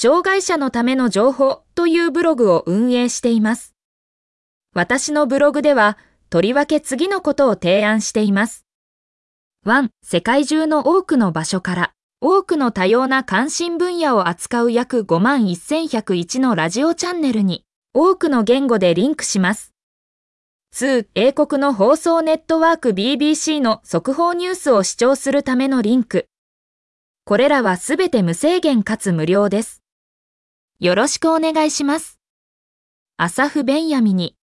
障害者のための情報というブログを運営しています。私のブログでは、とりわけ次のことを提案しています。1. 世界中の多くの場所から、多くの多様な関心分野を扱う約51,101のラジオチャンネルに、多くの言語でリンクします。2. 英国の放送ネットワーク BBC の速報ニュースを視聴するためのリンク。これらはすべて無制限かつ無料です。よろしくお願いします。アサフ・ベンヤミに